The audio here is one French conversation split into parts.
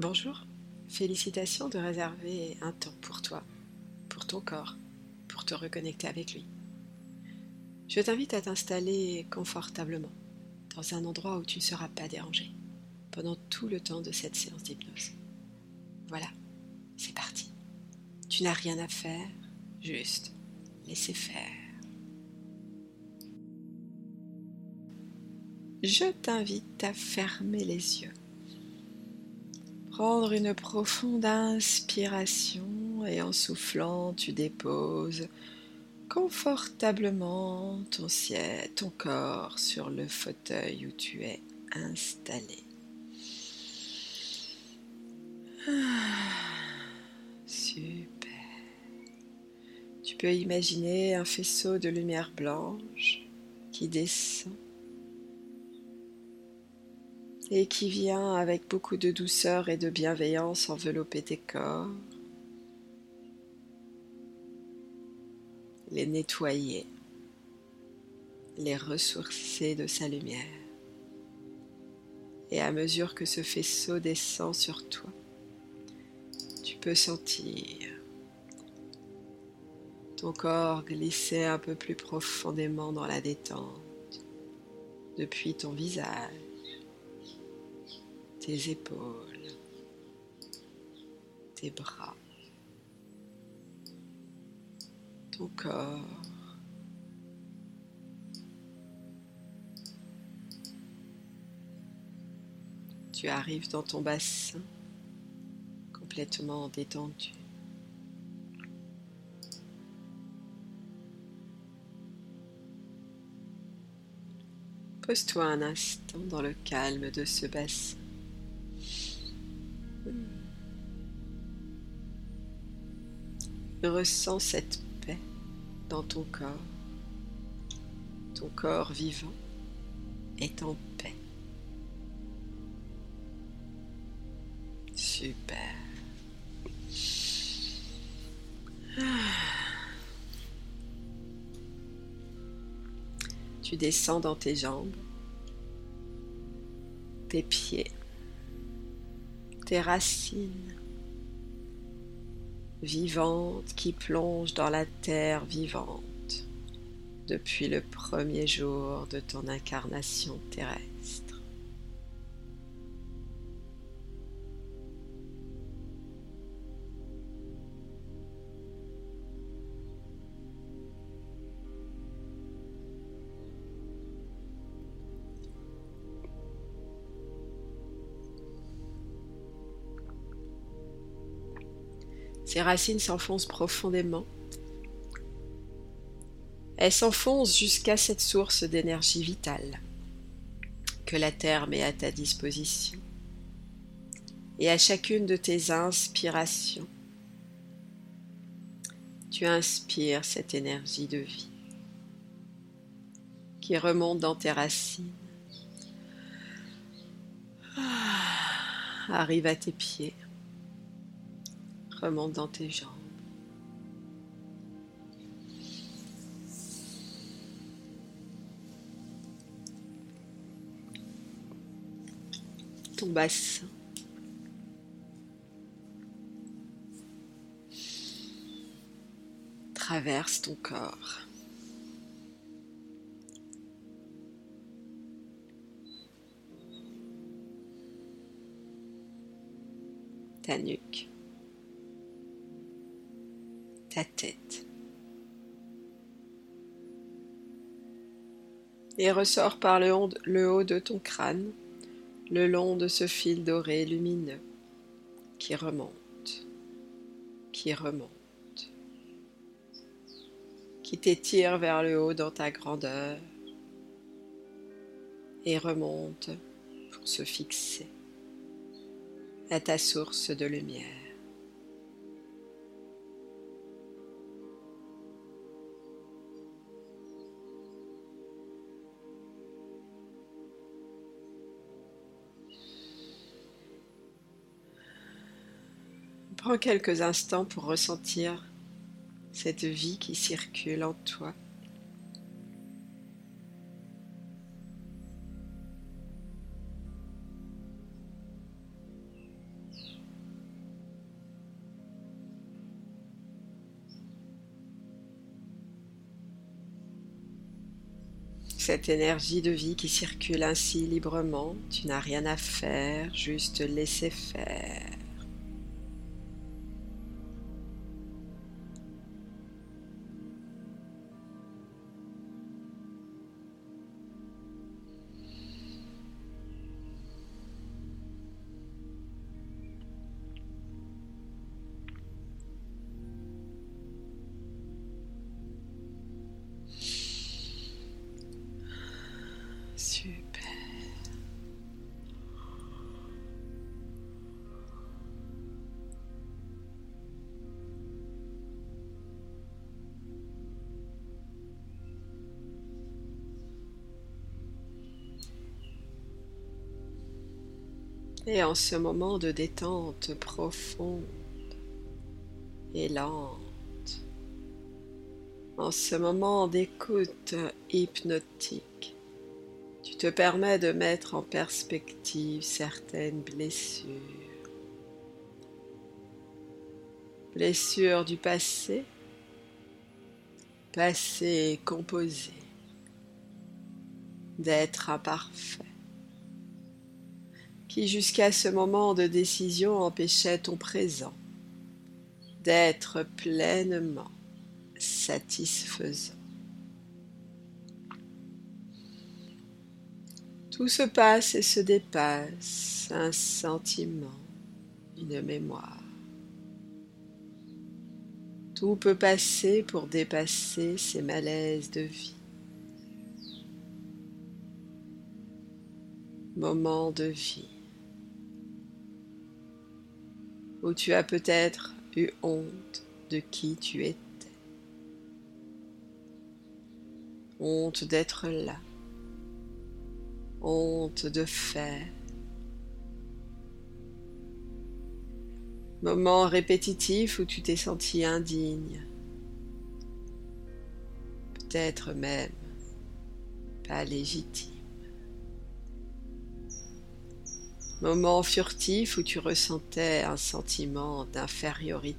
Bonjour, félicitations de réserver un temps pour toi, pour ton corps, pour te reconnecter avec lui. Je t'invite à t'installer confortablement dans un endroit où tu ne seras pas dérangé pendant tout le temps de cette séance d'hypnose. Voilà, c'est parti. Tu n'as rien à faire, juste laisser faire. Je t'invite à fermer les yeux Prendre une profonde inspiration et en soufflant, tu déposes confortablement ton, ton corps sur le fauteuil où tu es installé. Ah, super. Tu peux imaginer un faisceau de lumière blanche qui descend et qui vient avec beaucoup de douceur et de bienveillance envelopper tes corps, les nettoyer, les ressourcer de sa lumière. Et à mesure que ce faisceau descend sur toi, tu peux sentir ton corps glisser un peu plus profondément dans la détente depuis ton visage tes épaules, tes bras, ton corps. Tu arrives dans ton bassin complètement détendu. Pose-toi un instant dans le calme de ce bassin. Ressens cette paix dans ton corps. Ton corps vivant est en paix. Super. Tu descends dans tes jambes, tes pieds, tes racines vivantes qui plongent dans la terre vivante depuis le premier jour de ton incarnation terrestre. Ses racines s'enfoncent profondément. Elles s'enfoncent jusqu'à cette source d'énergie vitale que la Terre met à ta disposition. Et à chacune de tes inspirations, tu inspires cette énergie de vie qui remonte dans tes racines, ah, arrive à tes pieds, remonte dans tes jambes. Ton bassin. Traverse ton corps. Ta tête. Et ressort par le haut de ton crâne, le long de ce fil doré lumineux qui remonte, qui remonte, qui t'étire vers le haut dans ta grandeur et remonte pour se fixer à ta source de lumière. Quelques instants pour ressentir cette vie qui circule en toi. cette énergie de vie qui circule ainsi librement. Tu n'as rien à faire, juste laisser faire. Et en ce moment de détente profonde et lente, en ce moment d'écoute hypnotique, tu te permets de mettre en perspective certaines blessures. Blessures du passé, passé composé, d'être imparfait jusqu'à ce moment de décision empêchait ton présent d'être pleinement satisfaisant. Tout se passe et se dépasse, un sentiment, une mémoire. Tout peut passer pour dépasser ces malaises de vie. Moment de vie où tu as peut-être eu honte de qui tu étais. Honte d'être là. Honte de faire. Moment répétitif où tu t'es senti indigne. Peut-être même pas légitime. Moment furtif où tu ressentais un sentiment d'infériorité,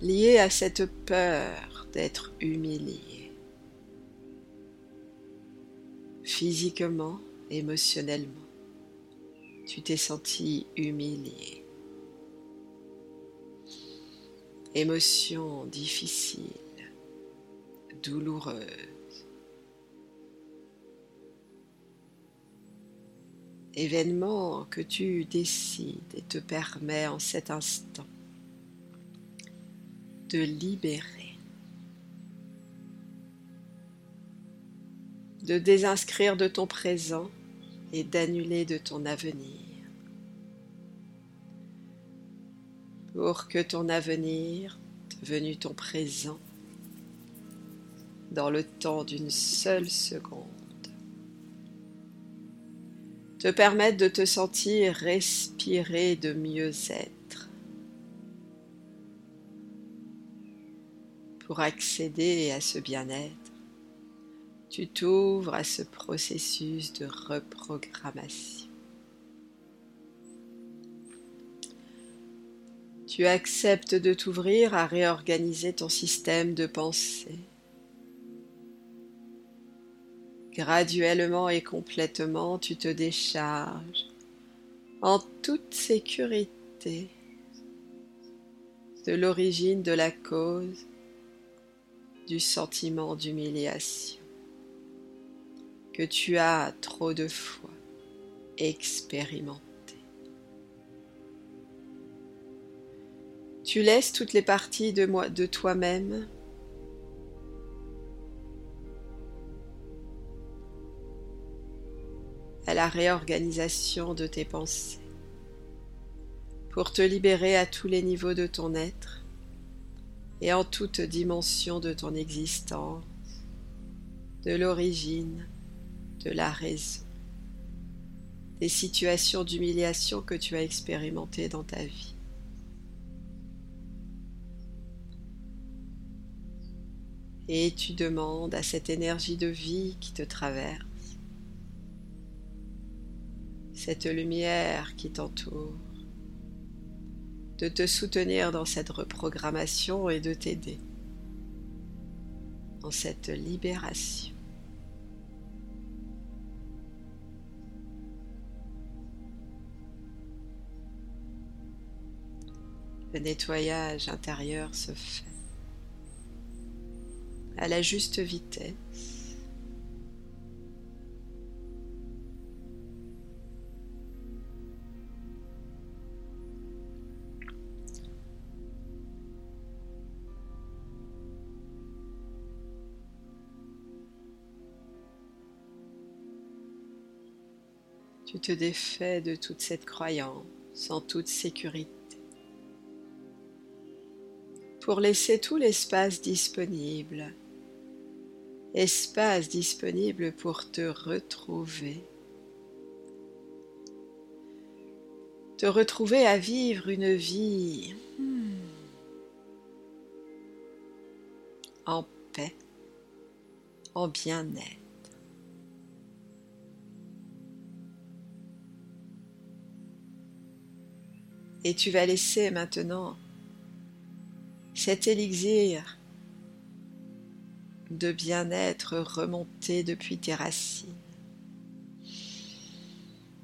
lié à cette peur d'être humilié, physiquement, émotionnellement, tu t'es senti humilié. Émotion difficile, douloureuse événement que tu décides et te permets en cet instant de libérer, de désinscrire de ton présent et d'annuler de ton avenir, pour que ton avenir, devenu ton présent, dans le temps d'une seule seconde, te permettre de te sentir respirer de mieux être. Pour accéder à ce bien-être, tu t'ouvres à ce processus de reprogrammation. Tu acceptes de t'ouvrir à réorganiser ton système de pensée Graduellement et complètement, tu te décharges. En toute sécurité. De l'origine de la cause. Du sentiment d'humiliation. Que tu as trop de fois expérimenté. Tu laisses toutes les parties de, de toi-même la réorganisation de tes pensées, pour te libérer à tous les niveaux de ton être et en toute dimension de ton existence, de l'origine, de la raison, des situations d'humiliation que tu as expérimentées dans ta vie. Et tu demandes à cette énergie de vie qui te traverse cette lumière qui t'entoure, de te soutenir dans cette reprogrammation et de t'aider en cette libération. Le nettoyage intérieur se fait à la juste vitesse. Tu te défais de toute cette croyance en toute sécurité pour laisser tout l'espace disponible espace disponible pour te retrouver. Te retrouver à vivre une vie hmm, en paix, en bien-être. Et tu vas laisser maintenant cet élixir de bien-être remonté depuis tes racines.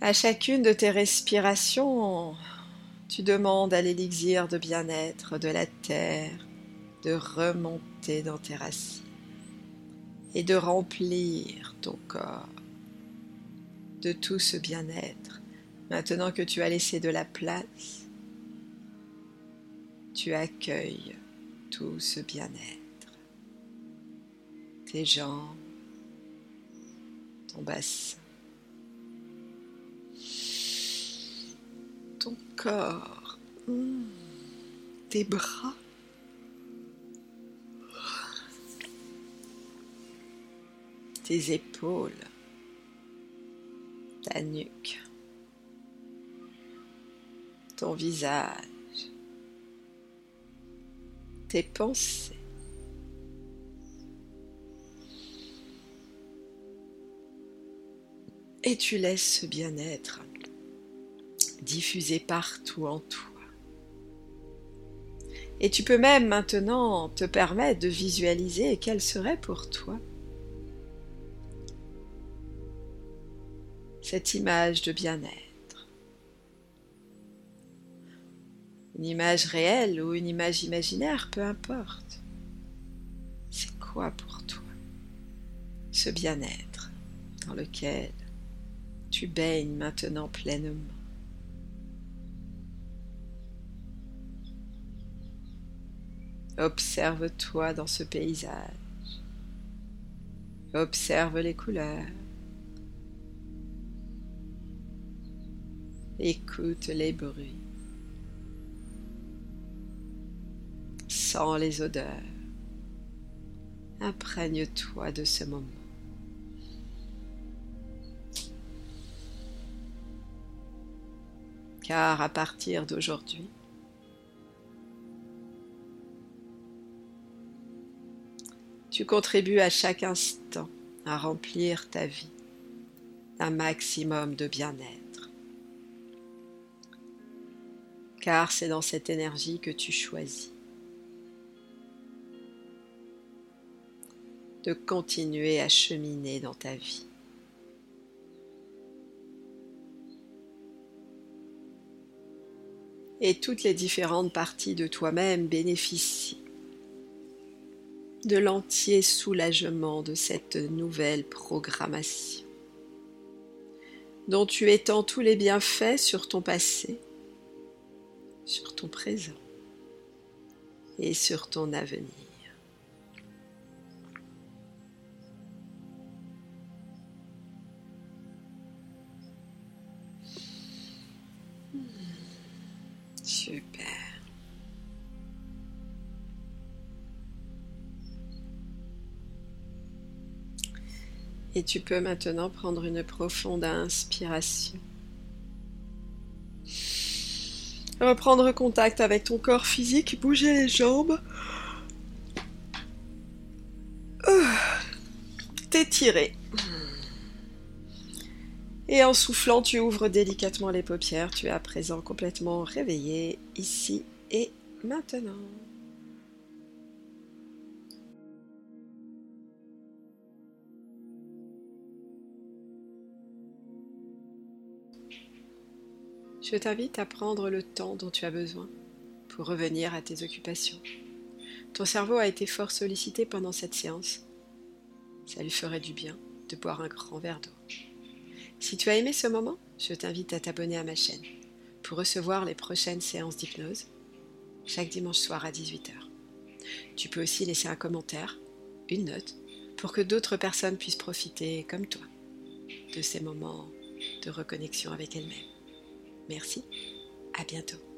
À chacune de tes respirations, tu demandes à l'élixir de bien-être de la terre de remonter dans tes racines et de remplir ton corps de tout ce bien-être. Maintenant que tu as laissé de la place, tu accueilles tout ce bien-être tes jambes, ton bassin, ton corps, hmm, tes bras. tes épaules, ta nuque, ton visage, tes pensées. et tu laisses ce bien-être diffuser partout en toi. Et tu peux même maintenant te permettre de visualiser quelle serait pour toi cette image de bien-être. Une image réelle ou une image imaginaire, peu importe. C'est quoi pour toi ce bien-être dans lequel tu baignes maintenant pleinement? Observe-toi dans ce paysage. Observe les couleurs. Écoute les bruits. Sens les odeurs. Imprègne-toi de ce moment. car à partir d'aujourd'hui, tu contribues à chaque instant à remplir ta vie d'un maximum de bien-être. Car c'est dans cette énergie que tu choisis de continuer à cheminer dans ta vie. et toutes les différentes parties de toi-même bénéficient de l'entier soulagement de cette nouvelle programmation, dont tu étends tous les bienfaits sur ton passé, sur ton présent et sur ton avenir. Et tu peux maintenant prendre une profonde inspiration. Reprendre contact avec ton corps physique, bouger les jambes. T'étirer. Et en soufflant, tu ouvres délicatement les paupières. Tu es à présent complètement réveillé, ici et maintenant. Je t'invite à prendre le temps dont tu as besoin pour revenir à tes occupations. Ton cerveau a été fort sollicité pendant cette séance. Ça lui ferait du bien de boire un grand verre d'eau. Si tu as aimé ce moment, je t'invite à t'abonner à ma chaîne pour recevoir les prochaines séances d'hypnose chaque dimanche soir à 18h. Tu peux aussi laisser un commentaire, une note, pour que d'autres personnes puissent profiter, comme toi, de ces moments de reconnexion avec elles-mêmes. Merci, à bientôt.